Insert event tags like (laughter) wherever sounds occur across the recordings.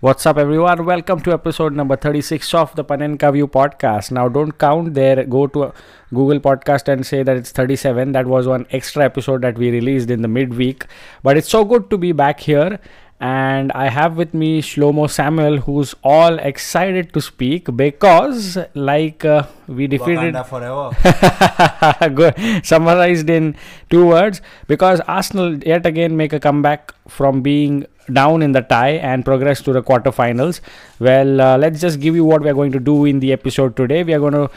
What's up, everyone? Welcome to episode number 36 of the Panenka View podcast. Now, don't count there, go to Google Podcast and say that it's 37. That was one extra episode that we released in the midweek. But it's so good to be back here. And I have with me Shlomoh Samuel, who's all excited to speak because, like, uh, we defeated. (laughs) Good. Summarized in two words, because Arsenal yet again make a comeback from being down in the tie and progress to the quarterfinals. Well, uh, let's just give you what we are going to do in the episode today. We are going to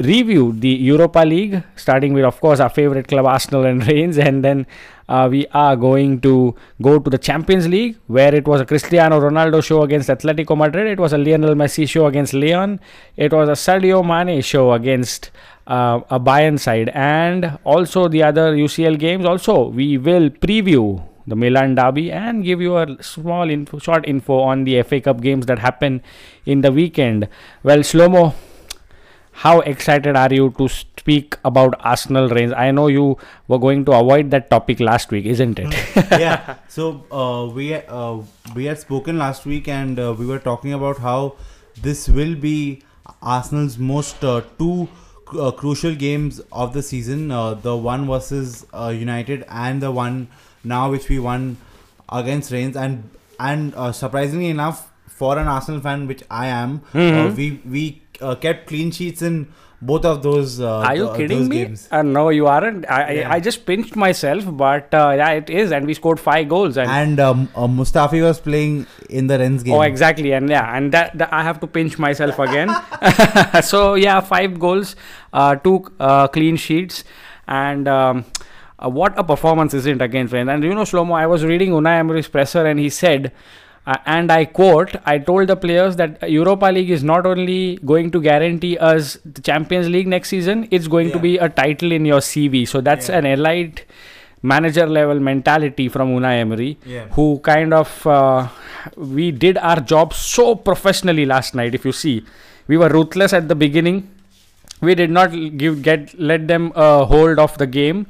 review the Europa League, starting with, of course, our favorite club Arsenal and Rennes, and then uh, we are going to go to the Champions League, where it was a Cristiano Ronaldo show against Atletico Madrid, it was a Lionel Messi show against Lyon, it was a Sadio Mane show against uh, a Bayern side, and also the other UCL games. Also, we will preview the Milan derby and give you a small info, short info on the FA Cup games that happen in the weekend. Well, Shlomoh, how excited are you to speak about Arsenal Rennes? I know you were going to avoid that topic last week, isn't it? (laughs) yeah. So uh, we uh, we had spoken last week, and uh, we were talking about how this will be Arsenal's most uh, two uh, crucial games of the season. Uh, the one versus United, and the one now which we won against Rennes, and and uh, surprisingly enough, for an Arsenal fan, which I am, uh, Mhm. we we uh, kept clean sheets in both of those. Uh, Are you th- kidding those me? Games. Uh, no, you aren't. I, Yeah. I, I just pinched myself, but uh, yeah, it is, and we scored five goals. And, And um, uh, Mustafi was playing in the Rennes game. oh, exactly, and yeah, and that, that I have to pinch myself again. (laughs) so yeah, five goals, uh, two uh, clean sheets, and. Um, uh, what a performance is it against Rennes? And you know, Shlomoh, I was reading Unai Emery's presser, and he said, uh, and I quote, I told the players that Europa League is not only going to guarantee us the Champions League next season, it's going to be a title in your CV. So that's Yeah. an elite manager level mentality from Unai Emery, Yeah. who kind of uh, we did our job so professionally last night. If you see, we were ruthless at the beginning. We did not give get let them uh, hold of the game,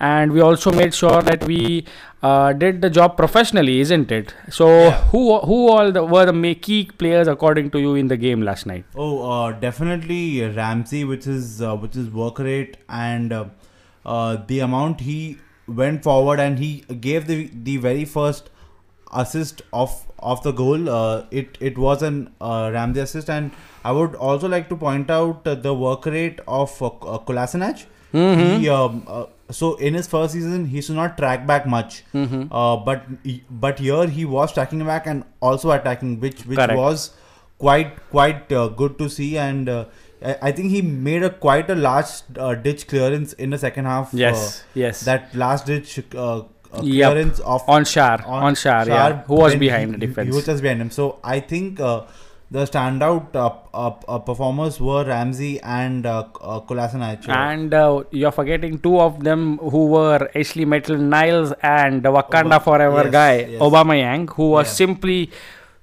and we also made sure that we uh, did the job professionally, isn't it? So Yeah. who who all the, were the key players according to you in the game last night? Oh, uh, definitely Ramsey, which is uh, which is work rate and uh, uh, the amount he went forward and he gave the the very first assist of of the goal. Uh, it it was an uh, Ramsey assist, and I would also like to point out uh, the work rate of uh, Kolasinac. Mhm. He um, uh, so in his first season he should not track back much, Mhm. uh, but but here he was tracking back and also attacking, which which Correct. was quite quite uh, good to see and. Uh, I think he made a quite a large uh, ditch clearance in the second half. Yes, uh, yes. that last ditch uh, uh, Yep. clearance of on Shar, on, Shar, yeah. Who was behind he- the defense? He was just behind him. So I think uh, the standout uh, uh, uh, performers were Ramsey and uh, uh, Kolasinac. And uh, you're forgetting two of them who were Ainsley Maitland Niles and Wakanda Oba- Forever yes, guy, yes. Aubameyang, who was Yeah. simply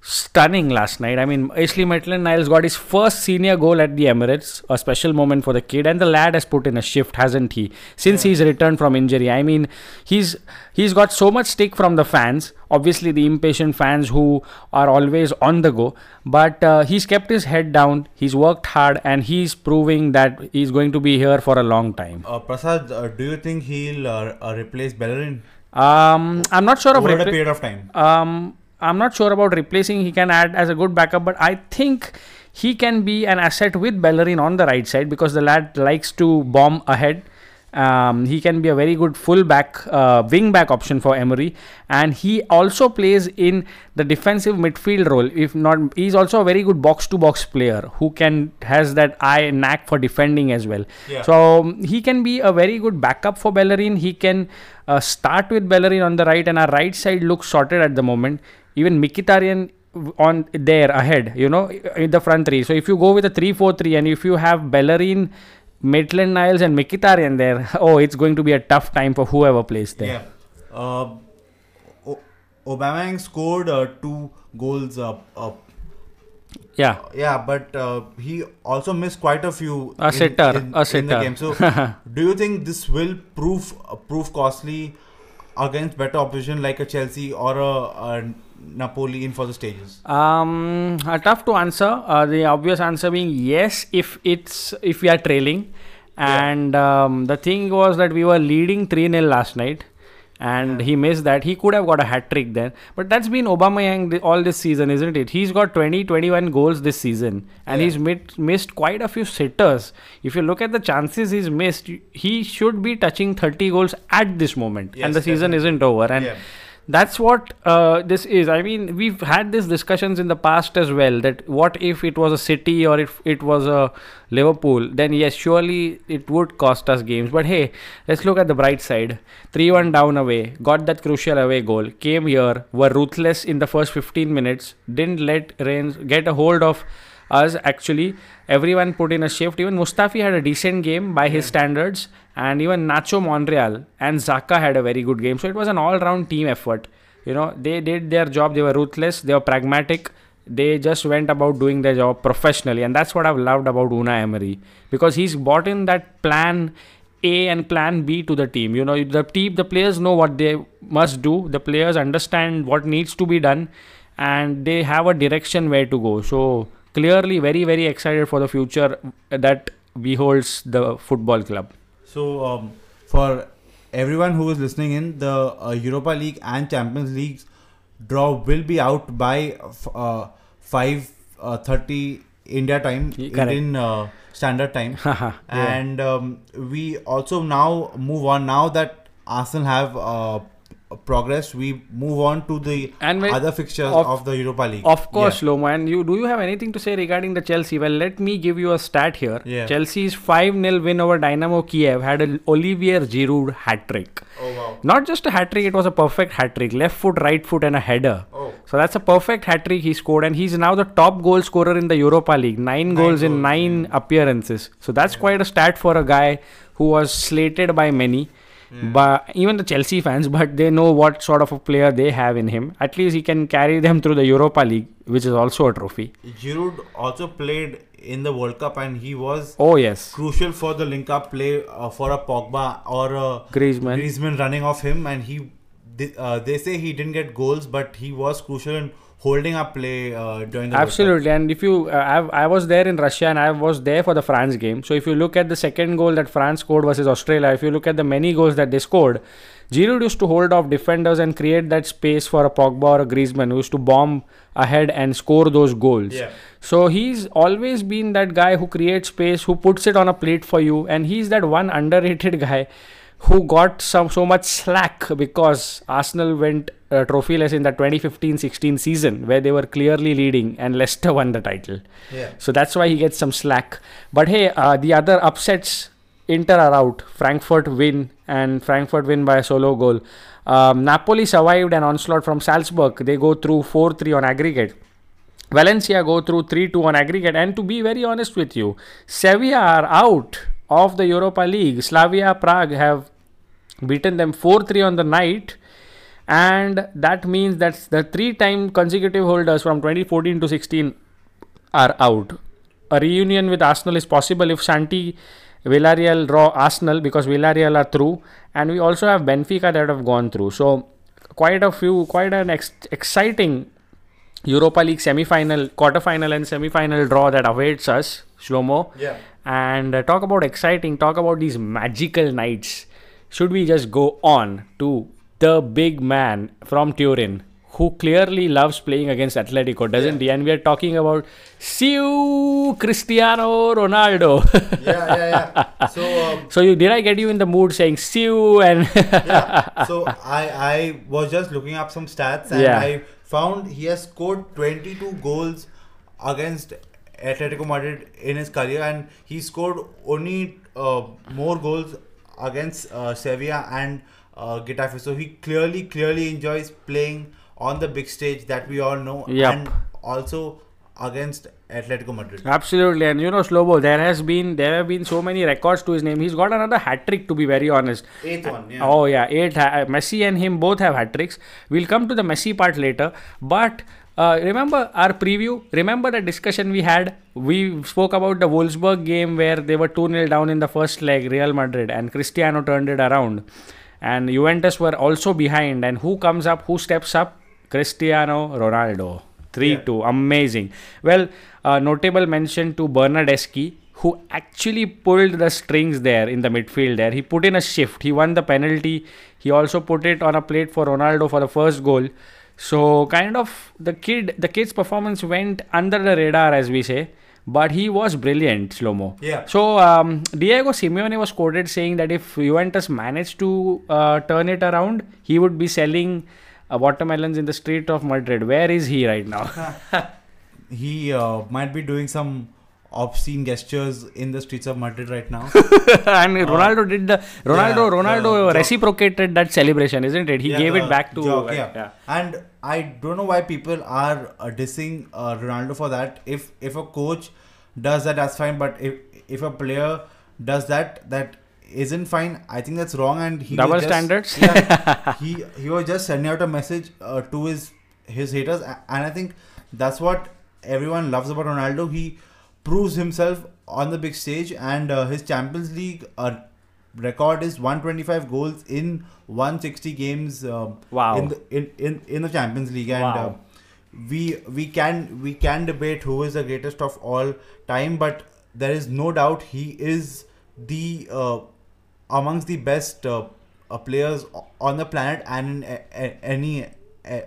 stunning last night. I mean, Ainsley Maitland Niles got his first senior goal at the Emirates, a special moment for the kid, and the lad has put in a shift, hasn't he? Since Yeah. he's returned from injury, I mean, he's he's got so much stick from the fans. Obviously, the impatient fans who are always on the go, but uh, he's kept his head down. He's worked hard, and he's proving that he's going to be here for a long time. Uh, Prasad, uh, do you think he'll uh, replace Bellerin Um, I'm not sure of over a period of time? um, I'm not sure about replacing. He can add as a good backup, but I think he can be an asset with Bellerin on the right side because the lad likes to bomb ahead. Um, he can be a very good full back, uh, wing back option for Emery, and he also plays in the defensive midfield role. If not, he's also a very good box to box player who can has that eye knack for defending as well. Yeah. So um, he can be a very good backup for Bellerin. He can uh, start with Bellerin on the right, and our right side looks sorted at the moment. Even Mkhitaryan w- on there ahead, you know, in the front three. So if you go with a 3-4-3 and if you have Bellerin, Maitland Niles and Mkhitaryan there, (laughs) oh, it's going to be a tough time for whoever plays there. Yeah. Uh, o- Aubameyang scored uh, two goals. up. uh, Yeah. yeah, but uh, he also missed quite a few. A in- sitter, in, a in the game. So, (laughs) do you think this will prove uh, prove costly against better opposition like a Chelsea or a, a Napoli in for the stages? Um, uh, tough to answer. Uh, the obvious answer being yes, if it's if we are trailing, and um, the thing was that we were leading three 0 last night, and he missed that. He could have got a hat trick then, but that's been Aubameyang th- all this season, isn't it? He's got 20, 21 goals this season, and Yeah. he's mit- missed quite a few sitters. If you look at the chances he's missed, he should be touching 30 goals at this moment, Yes, and the season definitely. isn't over. And Yeah. That's what uh, this is. I mean, we've had these discussions in the past as well. That what if it was a City or if it was a Liverpool? Then yes, surely it would cost us games. But hey, let's look at the bright side. Three-one down away, got that crucial away goal. Came here, were ruthless in the first 15 minutes. Didn't let Rennes get a hold of us actually everyone put in a shift. Even mustafi had a decent game by his standards and even nacho monreal and xhaka had a very good game. So it was an all-round team effort. You know they did their job. They were ruthless. They were pragmatic. They just went about doing their job professionally and that's what i've loved about unai emery because he's bought in that plan a and plan b to the team. You know the team the players know what they must do. The players understand what needs to be done and they have a direction where to go. So clearly very very excited for the future that beholds the football club So, um, for everyone who is listening in, the uh, Europa League and Champions League draw will be out by uh, five uh, thirty India time, correct. Indian uh, standard time, (laughs) Yeah. and um, we also now move on. Now that Arsenal have progressed, we move on to the And other fixtures of- of, the Europa League. Of course, Loma. And you do you have anything to say regarding the Chelsea? Well, let me give you a stat here. Yeah. Chelsea's 5-0 win over Dynamo Kiev had an Olivier Giroud hat trick. Oh wow! Not just a hat trick, it was a perfect hat trick. Left foot, right foot, and a header. Oh. So that's a perfect hat trick he scored, and he's now the top goal scorer in the Europa League. Nine, goals in goals, nine appearances. So that's quite a stat for a guy who was slated by many, but even the Chelsea fans. (laughs) But they know what sort of a player they have in him. At least he can carry them through the Europa League, which is also a trophy. Giroud also played in the World Cup, and he was Oh yes, crucial for the link up play uh, for a Pogba or a Griezmann. Griezmann running off him, and he they, uh, they say he didn't get goals, but he was crucial in holding up play uh, during the Absolutely, and if you, uh, I, I was there in Russia and I was there for the France game. So if you look at the second goal that France scored versus Australia, if you look at the many goals that they scored, Giroud used to hold off defenders and create that space for a Pogba or a Griezmann who used to bomb ahead and score those goals. Yeah. So he's always been that guy who creates space, who puts it on a plate for you, and he's that one (laughs) underrated guy who got some so much slack because Arsenal went uh, trophyless in the 2015-16 season where they were clearly leading and Leicester won the title. Yeah. So that's why he gets some slack. But hey, uh, the other upsets, Inter are out. Frankfurt win and Frankfurt win by a solo goal. Um, Napoli survived an onslaught from Salzburg. They go through 4-3 on aggregate. Valencia go through 3-2 on aggregate. And to be very honest with you, Sevilla are out of the Europa League. Slavia Prague have beaten them 4-3 on the night. And that means that the three time consecutive holders from 2014 to 16 are out. A reunion with arsenal is possible if santi villarreal draw arsenal because villarreal are through. And we also have benfica that have gone through. So quite a few quite an ex- exciting europa league semi final quarter final and semi final draw that awaits us shlomoh. Yeah. and uh, talk about exciting. Talk about these magical nights should we just go on to the big man from turin who clearly loves playing against atletico doesn't he and we are talking about Siu cristiano ronaldo Yeah, yeah, (laughs) yeah. So, um, so you did i get you in the mood saying Siu and (laughs) yeah. So I I was just looking up some stats, and Yeah. I found he has scored 22 goals against Atletico Madrid in his career, and he scored only uh, more goals against uh, Sevilla and uh, Getafe. So he clearly, clearly enjoys playing on the big stage that we all know, Yup. and also against Atletico Madrid. Absolutely, and you know, Slobo, there has been there have been so many records to his name. He's got another hat trick, to be very honest. Eighth one, yeah. Oh yeah, eight. Ha- Messi and him both have hat tricks. We'll come to the Messi part later, but. Uh, remember our preview? Remember the discussion we had? We spoke about the Wolfsburg game where they were 2 0 down in the first leg, Real Madrid, and Cristiano turned it around. And Juventus were also behind. And who comes up? Who steps up? Cristiano Ronaldo. 3 2. Amazing. Well, uh, notable mention to Bernardeschi, who actually pulled the strings there in the midfield there. He put in a shift. He won the penalty. He also put it on a plate for Ronaldo for the first goal. So kind of the kid the kid's performance went under the radar as we say. But he was brilliant, Slomo. Yeah. So um, Diego Simeone was quoted saying that if Juventus managed to uh, turn it around, he would be selling uh, watermelons in the street of Madrid. Where is he right now? (laughs) He uh, might be doing some obscene gestures in the streets of Madrid right now. (laughs) and Ronaldo did the Ronaldo yeah, Ronaldo the- reciprocated that celebration, isn't it? He Yeah, gave it back to jog, uh, yeah. yeah. And I don't know why people are uh, dissing uh, Ronaldo for that. If if a coach does that, that's fine. But if if a player does that, that isn't fine. I think that's wrong. And he Double just- standards? Yeah, (laughs) he he was just sending out a message uh, to his his haters, and I think that's what everyone loves about Ronaldo. He proves himself on the big stage, and uh, his Champions League uh, record is 125 goals in 160 games. Um, Wow. In the in, in, in the Champions League, and Wow. uh, we we can we can debate who is the greatest of all time, but there is no doubt he is the uh, amongst the best uh, uh, players on the planet and in any uh,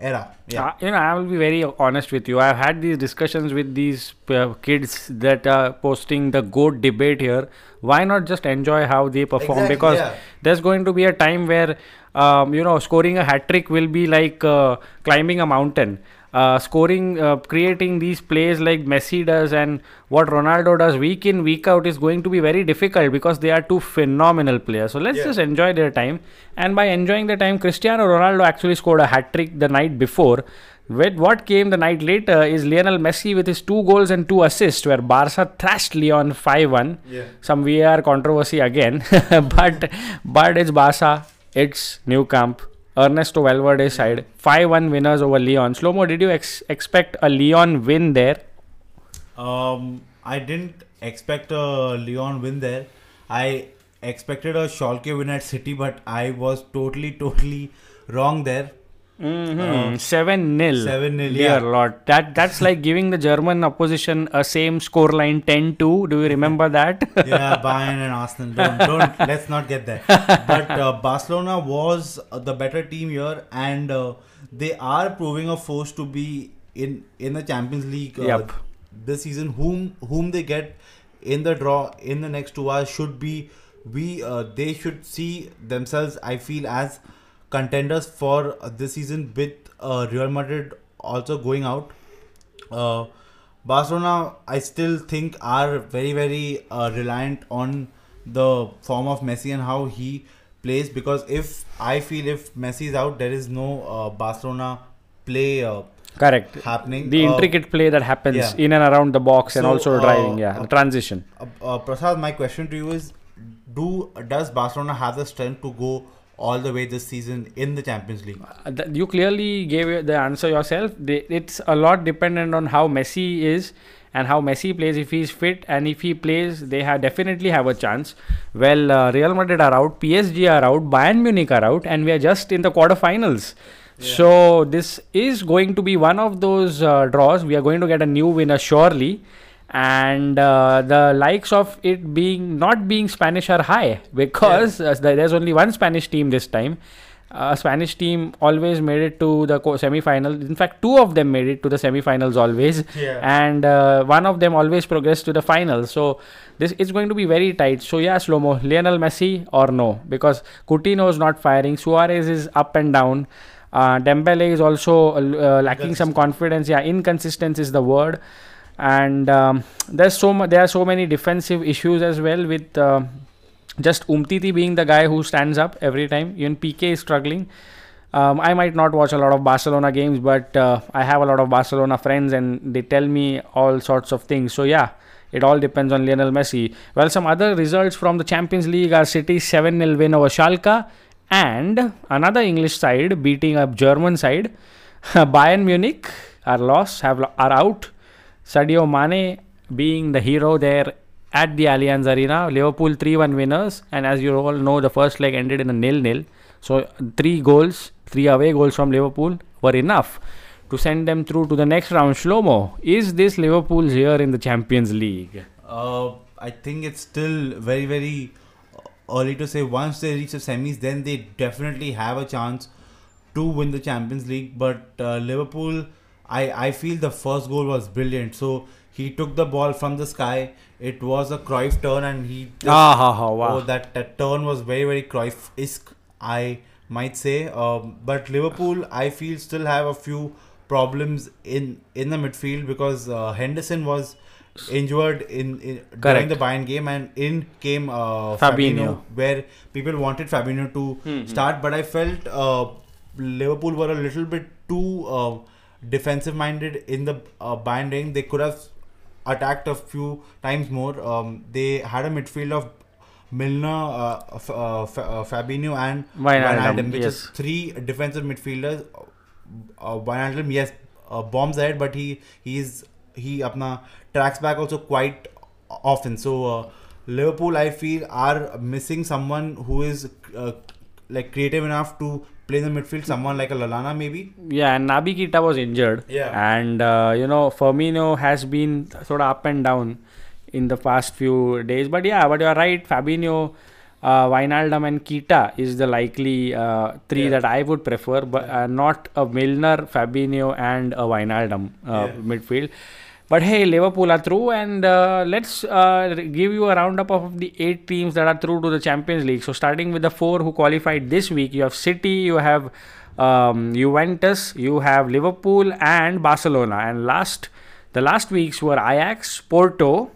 era. Yeah. Uh, you know, I will be very honest with you. I've had these discussions with these uh, kids that are posting the GOAT debate here. Why not just enjoy how they perform? Exactly, because yeah. there's going to be a time where, um, you know, scoring a hat trick will be like uh, climbing a mountain. Uh, scoring, uh, creating these plays like Messi does and what Ronaldo does week in, week out is going to be very difficult because they are two phenomenal players. So let's Yeah. just enjoy their time. And by enjoying the time, Cristiano Ronaldo actually scored a hat trick the night before. With what came the night later is Lionel Messi with his two goals and two assists, where Barca thrashed Lyon 5 1. Yeah. Some VAR controversy again. (laughs) but but it's Barca, it's Nou Camp. Ernesto Valverde side 5-1 winners over Lyon. Slomo, did you ex- expect a Lyon win there? Um, I didn't expect a Lyon win there. I expected a Schalke win at City, but I was totally, totally wrong there. Mm-hmm. 7 0. 7-0, Dear yeah. Lord. That, that's like (laughs) giving the German opposition a same score line 10 2. Do you remember that? (laughs) yeah, Bayern and Arsenal. Don't, don't (laughs) let's not get there. But uh, Barcelona was uh, the better team here, and uh, they are proving a force to be in in the Champions League uh, Yep. this season. Whom whom they get in the draw in the next two hours should be we uh, they should see themselves. I feel as contenders for this season with uh, Real Madrid also going out. Uh, Barcelona, I still think, are very, very uh, reliant on the form of Messi and how he plays. Because if I feel if Messi is out, there is no uh, Barcelona play uh, Correct. happening. The Uh, intricate play that happens yeah. in and around the box and also uh, driving, yeah, uh, the transition. uh, uh, Prasad, my question to you is: Do does Barcelona have the strength to go all the way this season in the Champions League? Uh, you clearly gave the answer yourself. It's a lot dependent on how Messi is and how Messi plays. If he's fit and if he plays, they have definitely have a chance. Well, uh, Real Madrid are out, PSG are out, Bayern Munich are out, and we are just in the quarterfinals. So this is going to be one of those uh, draws. We are going to get a new winner surely. And uh, the likes of it being not being Spanish are high because uh, there's only one Spanish team this time a Spanish team always made it to the co- semi-final. In fact, two of them made it to the semi-finals always, Yeah. and uh, one of them always progressed to the final. So this is going to be very tight. So yeah, Slomo, Lionel Messi or no? Because Coutinho is not firing. Suarez is up and down. Uh, Dembele is also uh, lacking some confidence. Yeah, inconsistent is the word. And um, there's so there are so many defensive issues as well with. Uh, just Umtiti being the guy who stands up every time. Even Piqué is struggling. Um, I might not watch a lot of Barcelona games, but uh, I have a lot of Barcelona friends and they tell me all sorts of things. So, yeah, it all depends on Lionel Messi. Well, some other results from the Champions League are City 7 0 win over Schalke and another English side beating a German side. (laughs) Bayern Munich are lost, have are out. Sadio Mane being the hero there at the Allianz Arena. Liverpool 3 1 winners, and as you all know, the first leg ended in a nil nil. So, three goals, three away goals from Liverpool, were enough to send them through to the next round. Shlomoh, is this Liverpool's here in the Champions League? Uh, I think it's still very, very early to say. Once they reach the semis, then they definitely have a chance to win the Champions League. But uh, Liverpool, I, I feel the first goal was brilliant. So he took the ball from the sky. It was a Cruyff turn, and he. just- Ah, ha, ha, wow. Oh, that, that turn was very, very Cruyff isk, I might say. Um, but Liverpool, I feel, still have a few problems in in the midfield because uh, Henderson was injured in, in during the Bayern game, and in came uh, Fabinho. Fabinho, where people wanted Fabinho to Hmm, start. But I felt uh, Liverpool were a little bit too uh, defensive minded in the uh, Bayern game. They could have attacked a few times more. Um, they had a midfield of Milner, uh, F- uh, F- uh, Fabinho, and Wijnaldum, which yes. is three defensive midfielders. Uh, Wijnaldum, yes, uh, bombs ahead, but he he's he apna tracks back also quite often. So uh, Liverpool, I feel, are missing someone who is uh, like creative enough to play in the midfield. Someone like a Lallana, maybe. Yeah, and Naby Keita was injured. Yeah. And, uh, you know, Firmino has been sort of up and down in the past few days. But yeah, but you're right. Fabinho, uh, Wijnaldum, and Keita is the likely uh, three Yeah. that I would prefer, but uh, not a Milner, Fabinho, and a Wijnaldum uh, Yeah. midfield. But hey, Liverpool are through, and uh, let's uh, give you a roundup of the eight teams that are through to the Champions League. So, starting with the four who qualified this week, you have City, you have um, Juventus, you have Liverpool, and Barcelona. And last, the last weeks were Ajax, Porto,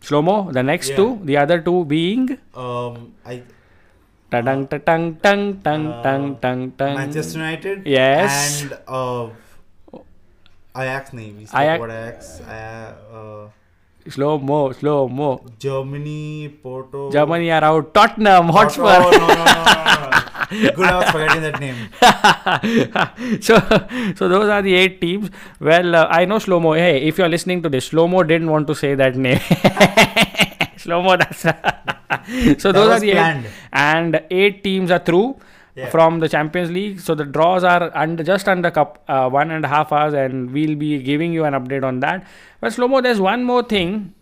Slomo, the next Yeah. two, the other two being Um, I Uh. Manchester United. Yes. And uh, Ajax name. We Ajax- Ajax. Uh, Slow mo, slow mo. Germany, Porto. Germany are out. Tottenham, Hotspur. Oh, no, no, no, no. Good, I was forgetting that name. (laughs) so, so those are the eight teams. Well, uh, I know Slomo. Hey, if you're listening to this, Slomo didn't want to say that name. (laughs) Slomo, that's (laughs) so. That those are the planned. eight, and eight teams are through Yeah. from the Champions League. So the draws are under just under cup uh, one and a half hours, and we'll be giving you an update on that. But Slomo, there's one more thing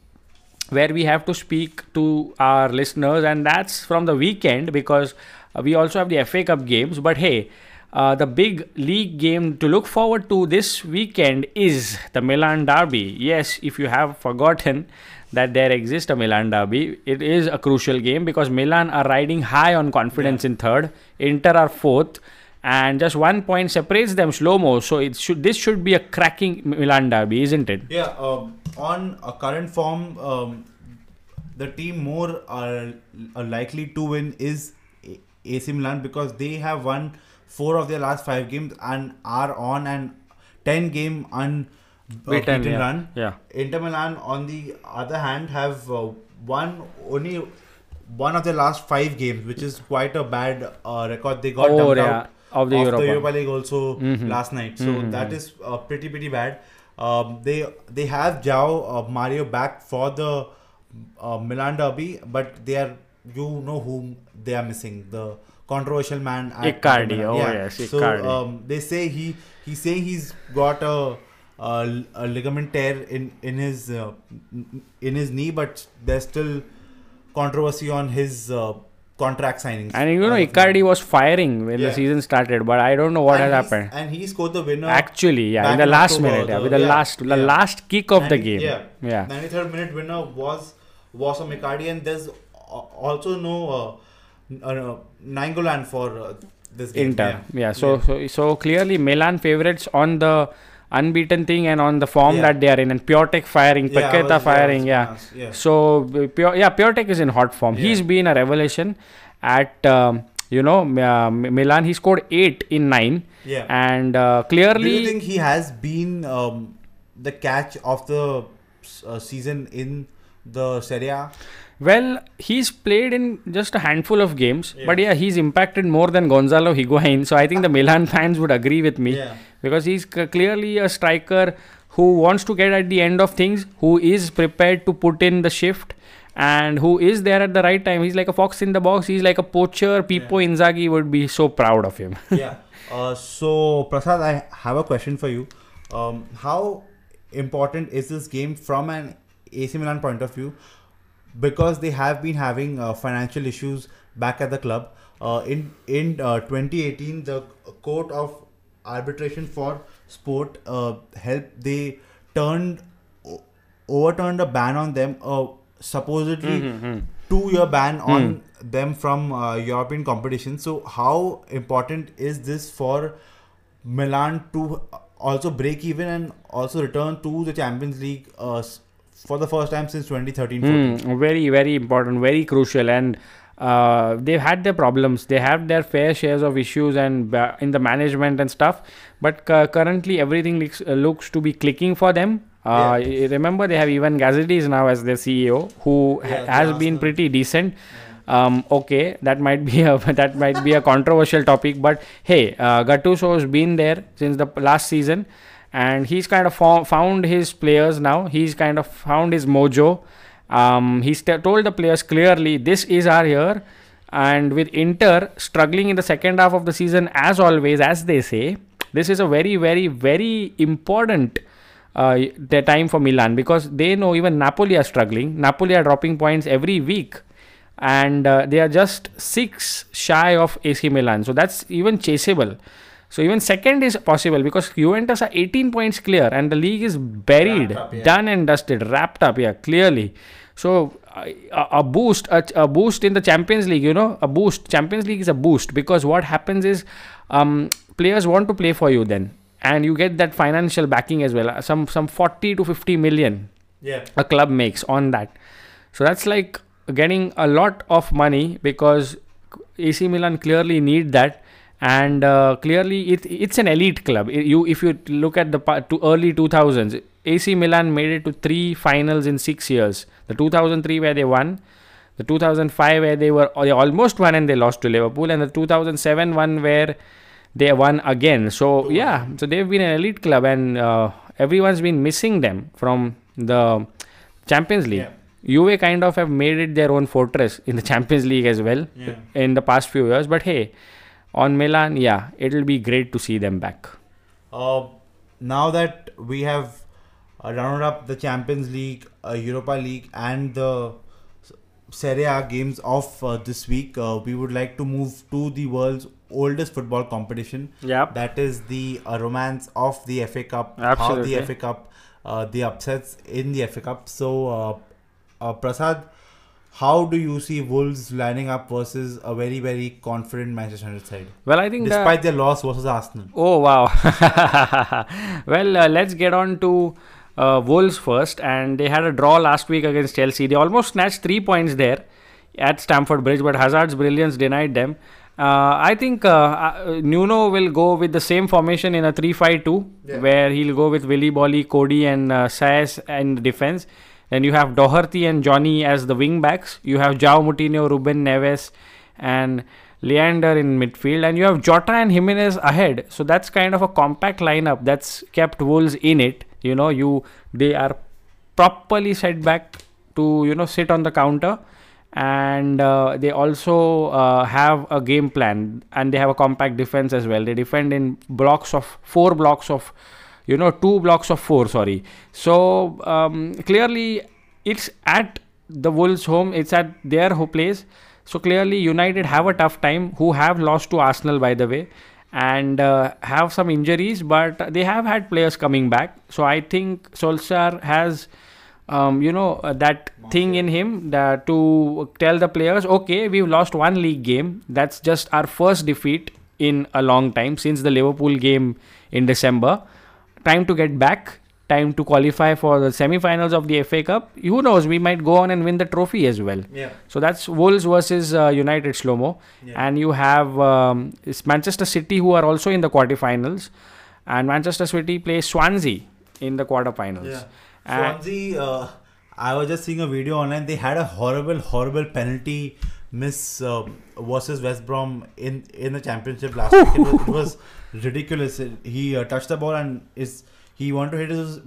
where we have to speak to our listeners, and that's from the weekend because we also have the FA Cup games. But hey, uh, the big league game to look forward to this weekend is the Milan Derby. Yes, if you have forgotten that there exists a Milan Derby, it is a crucial game because Milan are riding high on confidence in third, Inter are fourth. And just one point separates them slow mo. So it should this should be a cracking Milan derby, isn't it? Yeah, um, on a current form, um, the team more are, are likely to win is AC Milan because they have won four of their last five games and are on an 10 game unbeaten Beaten, yeah. run. Yeah. Inter Milan, on the other hand, have uh, won only one of their last five games, which is quite a bad uh, record. They got Oh, dumped yeah, out of the Europa. Europa League also Mhm. last night. So Mhm. that is uh, pretty pretty bad. Um, they they have João uh, Mario back for the uh, Milan derby, but they are you know whom they are missing the controversial man Icardi, oh yeah. yes, So Icardi. um, they say he he's saying he's got a, a, a ligament tear in in his uh, in his knee, but there's still controversy on his uh, contract signing. And you know, Icardi was firing when the season started, but I don't know what And has happened. And he scored the winner. Actually, yeah, in the last October, minute, yeah, with the yeah, last, the last kick of the game. Yeah. yeah. 93rd minute winner was was from Icardi, and there's also no uh, uh, Nainggolan for uh, this game. Inter, Yeah. yeah. So, so, so clearly Milan favorites on the unbeaten thing and on the form Yeah. that they are in, and Piatek firing, Yeah, I Paqueta was- yeah, I firing, yeah. yeah. So, uh, Pio- yeah, Piatek is in hot form. He's been a revelation at. Um, you know, uh, Milan. He scored eight in nine, Yeah. and uh, Do clearly, you think he has been um, the catch of the uh, season in the Serie A? Well, he's played in just a handful of games, Yeah. but yeah, he's impacted more than Gonzalo Higuain. So I think the Milan (laughs) fans would agree with me Yeah. because he's c- clearly a striker who wants to get at the end of things, who is prepared to put in the shift, and who is there at the right time. He's like a fox in the box. He's like a poacher. Pippo Inzaghi would be so proud of him. yeah. Uh, so Prasad, I have a question for you. Um, how important is this game from an AC Milan point of view? Because they have been having uh, financial issues back at the club. Uh, in in uh, 2018, the Court of Arbitration for Sport uh, helped. They turned overturned a ban on them. Uh, supposedly Mm-hmm. two year ban on them from uh, European competition. So how important is this for Milan to also break even and also return to the Champions League uh, for the first time since 2013-14? Hmm, very, very important, very crucial, and uh, they've had their problems. They have their fair shares of issues and ba- in the management and stuff. But cu- currently, everything looks, uh, looks to be clicking for them. Uh, y- Remember, they have even Gazidis now as their CEO, who Yeah, the has been pretty decent. Um, okay, that might be (laughs) a that might be a controversial topic, but hey, uh, Gattuso has been there since the last season, and he's kind of fo- found his players now. He's kind of found his mojo. Um, he's t- told the players clearly, this is our year. And with Inter struggling in the second half of the season, as always, as they say, this is a very, very, very important uh, the time for Milan because they know even Napoli are struggling. Napoli are dropping points every week, and uh, they are just six shy of AC Milan. So that's even chaseable. So even second is possible because Juventus are 18 points clear, and the league is buried, up, yeah. done and dusted, wrapped up. Yeah, clearly. So a, a boost, a, a boost in the Champions League. You know, a boost. Champions League is a boost because what happens is, um, players want to play for you then, and you get that financial backing as well. Some some 40 to 50 million Yeah. a club makes on that. So that's like getting a lot of money because AC Milan clearly need that, and uh, clearly it it's an elite club. You if you look at the pa- to early 2000s, AC Milan made it to three finals in six years. The 2003 where they won. The 2005 where they were they almost won and they lost to Liverpool, and the 2007 one where they won again. So yeah, so they've been an elite club, and uh, everyone's been missing them from the Champions League. Yeah. Juve kind of have made it their own fortress in the (laughs) Champions League as well Yeah. in the past few years. But hey, on Milan, yeah, it'll be great to see them back. Uh, now that we have uh, rounded up the Champions League, uh, Europa League, and the Serie A games of uh, this week, uh, we would like to move to the world's oldest football competition. Yep. That is the uh, romance of the FA Cup. Absolutely. How the FA Cup, uh, the upsets in the FA Cup. So, uh, uh, Prasad, how do you see Wolves lining up versus a very, very confident Manchester United side? Well, I think the- Despite their loss versus Arsenal. Oh wow! (laughs) well, uh, let's get on to uh, Wolves first, and they had a draw last week against Chelsea. They almost snatched three points there at Stamford Bridge, but Hazard's brilliance denied them. Uh, I think uh, uh, Nuno will go with the same formation in a 3-5-2, where he'll go with Willy Boly, Coady, and uh, Saïss in defense. Then you have Doherty and Jonny as the wing backs. You have João Moutinho, Ruben Neves, and Leander in midfield, and you have Jota and Jimenez ahead. So that's kind of a compact lineup that's kept Wolves in it. You know, you they are properly set back to you know sit on the counter, and uh, they also uh, have a game plan, and they have a compact defense as well. They defend in blocks of four blocks of you know two blocks of four sorry. So um, clearly it's at the wolves home it's at their ho- place. So clearly united have a tough time who have lost to arsenal by the way and uh, have some injuries but they have had players coming back. So i think solskjaer has um, you know uh, that thing in him that to tell the players okay we've lost one league game. That's just our first defeat in a long time since the liverpool game in december time to get back time to qualify for the semi-finals of the fa cup who knows we might go on and win the trophy as well Yeah. so that's wolves versus uh, united slow-mo Yeah. and you have um, it's manchester city who are also in the quarterfinals and manchester city plays swansea in the quarterfinals Yeah. And- Swansea, uh, I was just seeing a video online. They had a horrible, horrible penalty miss uh, versus West Brom in in the championship last week. It was, it was (laughs) ridiculous. He uh, touched the ball and is he wanted to hit his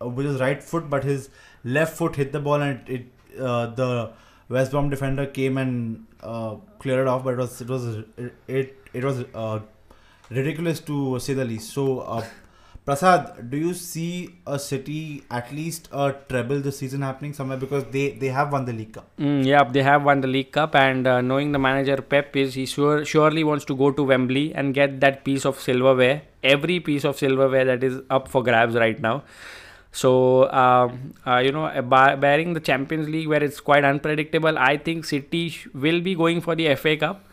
uh, with his right foot, but his left foot hit the ball and it uh, the West Brom defender came and uh, cleared it off. But it was it was it it, it was uh, ridiculous to say the least. So, uh, Prasad, do you see a City at least a treble this season happening somewhere because they they have won the League Cup? Mm, yeah, they have won the League Cup, and uh, knowing the manager Pep is, he sure surely wants to go to Wembley and get that piece of silverware. Every piece of silverware that is up for grabs right now. So, um, uh, you know, uh, bearing the Champions League where it's quite unpredictable, I think City will be going for the FA Cup.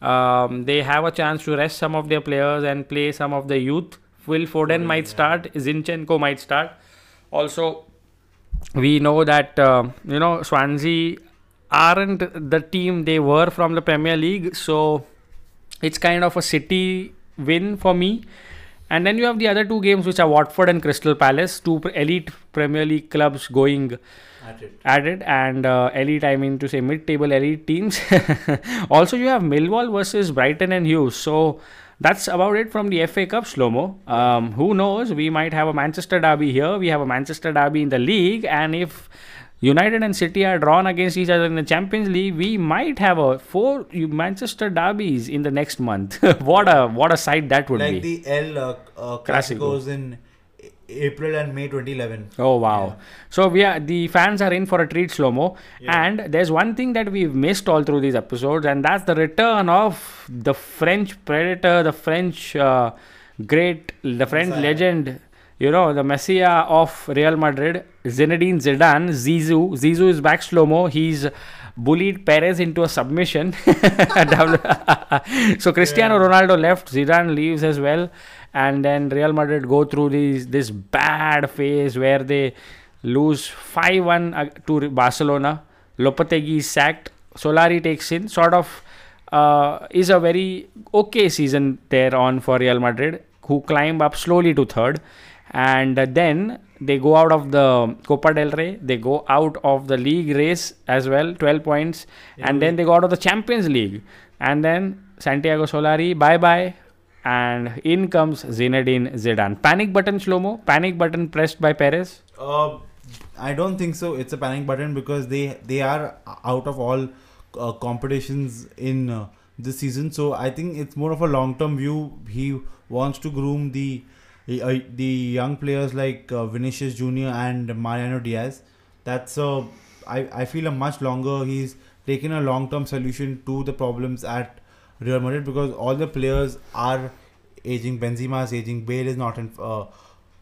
Um, they have a chance to rest some of their players and play some of the youth. Phil Foden might start, Zinchenko might start. Also, we know that uh, you know Swansea aren't the team they were from the Premier League, so it's kind of a City win for me. And then you have the other two games, which are Watford and Crystal Palace, two elite Premier League clubs going At it. at it, and uh, elite, I mean to say mid-table elite teams. (laughs) also, you have Millwall versus Brighton and Hove. So that's about it from the FA Cup slow-mo. Um, who knows? We might have a Manchester derby here. We have a Manchester derby in the league, and if United and City are drawn against each other in the Champions League, we might have a four Manchester derbies in the next month. (laughs) what a what a sight that would Like be. Like the L uh, uh, in April and May 2011. Oh wow! Yeah. So we are the fans are in for a treat, slow mo. Yeah. And there's one thing that we've missed all through these episodes, and that's the return of the French predator, the French uh, great, the French Messiah. legend. You know, the messiah of Real Madrid, Zinedine Zidane, Zizou. Zizou is back slow mo. He's bullied Perez into a submission. (laughs) (laughs) so Cristiano Ronaldo left, Zidane leaves as well, and then Real Madrid go through these this bad phase where they lose 5-1 to Barcelona. Lopetegui is sacked. Solari takes in. Sort of uh, is a very okay season there on for Real Madrid, who climb up slowly to third, and then they go out of the Copa del Rey. They go out of the league race as well, 12 points, and then they go out of the Champions League, and then Santiago Solari, bye bye. And in comes Zinedine Zidane. Panic button slow mo. Panic button pressed by Perez. Uh, I don't think so. It's a panic button because they they are out of all uh, competitions in uh, this season. So I think it's more of a long term view. He wants to groom the the young players like uh, Vinicius Junior and Mariano Diaz. That's uh, I I feel a much longer. He's taken a long term solution to the problems at Real Madrid because all the players are aging. Benzema is aging. Bale is not in uh,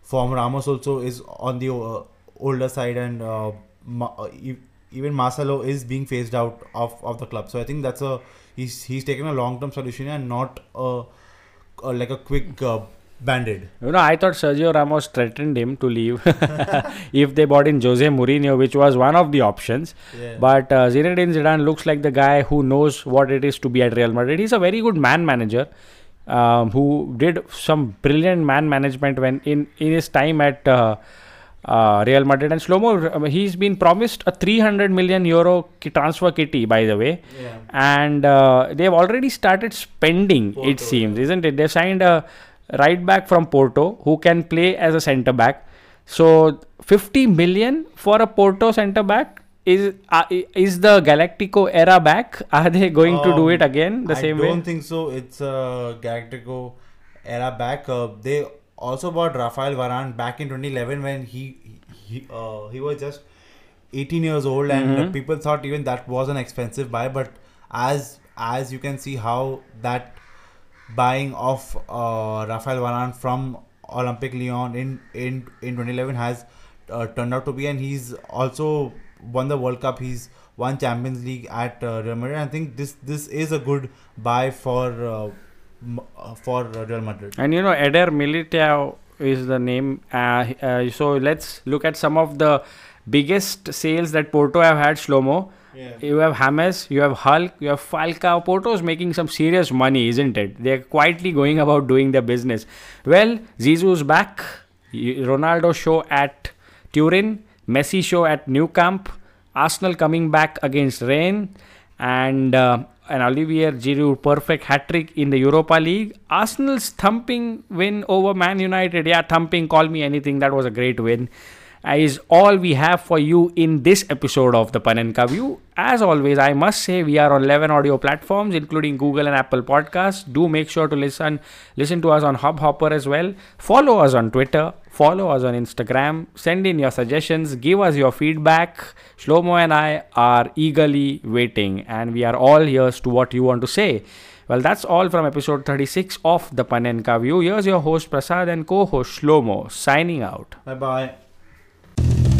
form. Ramos also is on the uh, older side, and uh, Ma- uh, even Marcelo is being phased out of, of the club. So I think that's a he's he's taken a long term solution and not a, a like a quick band-aid. You know, I thought Sergio Ramos threatened him to leave (laughs) if they bought in Jose Mourinho, which was one of the options. Yeah. But uh, Zinedine Zidane looks like the guy who knows what it is to be at Real Madrid. He's a very good man manager um, who did some brilliant man management when in, in his time at uh, uh, Real Madrid. And Slomo, he's been promised a 300 million euro ki- transfer kitty, by the way. yeah. And uh, they've already started spending, Porto, it seems, isn't it? They've signed a right back from Porto who can play as a centre back. So 50 million for a Porto centre back is uh, is the Galactico era back? (laughs) Are they going to do Um, it again the I same don't think so. It's a Galactico era back. Uh, they also bought Rafael Varane back in 2011 when he he uh, he was just 18 years old, and Mhm. people thought even that was an expensive buy. But as as you can see how that buying of uh, Rafael Varane from Olympique Lyon in in in 2011 has uh, turned out to be, and he's also won the World Cup. He's won Champions League at uh, Real Madrid. I think this this is a good buy for uh, uh, for Real Madrid. And you know, Eder Militao is the name. Uh, uh, so let's look at some of the biggest sales that Porto have had. Shlomoh. Yeah. You have James, you have Hulk, you have Falcao. Porto's making some serious money, isn't it? They're quietly going about doing their business. Well, Zizou's back. Ronaldo show at Turin. Messi show at Nou Camp. Arsenal coming back against Rennes. And uh, an Olivier Giroud perfect hat trick in the Europa League. Arsenal's thumping win over Man United. Yeah, thumping, call me anything. That was a great win. Is all we have for you in this episode of the Panenka View. As always, I must say we are on 11 audio platforms, including Google and Apple Podcasts. Do make sure to listen listen to us on Hubhopper as well. Follow us on Twitter. Follow us on Instagram. Send in your suggestions. Give us your feedback. Shlomoh and I are eagerly waiting, and we are all ears to what you want to say. Well, that's all from episode 36 of the Panenka View. Here's your host Prasad and co host Shlomo signing out. Bye bye you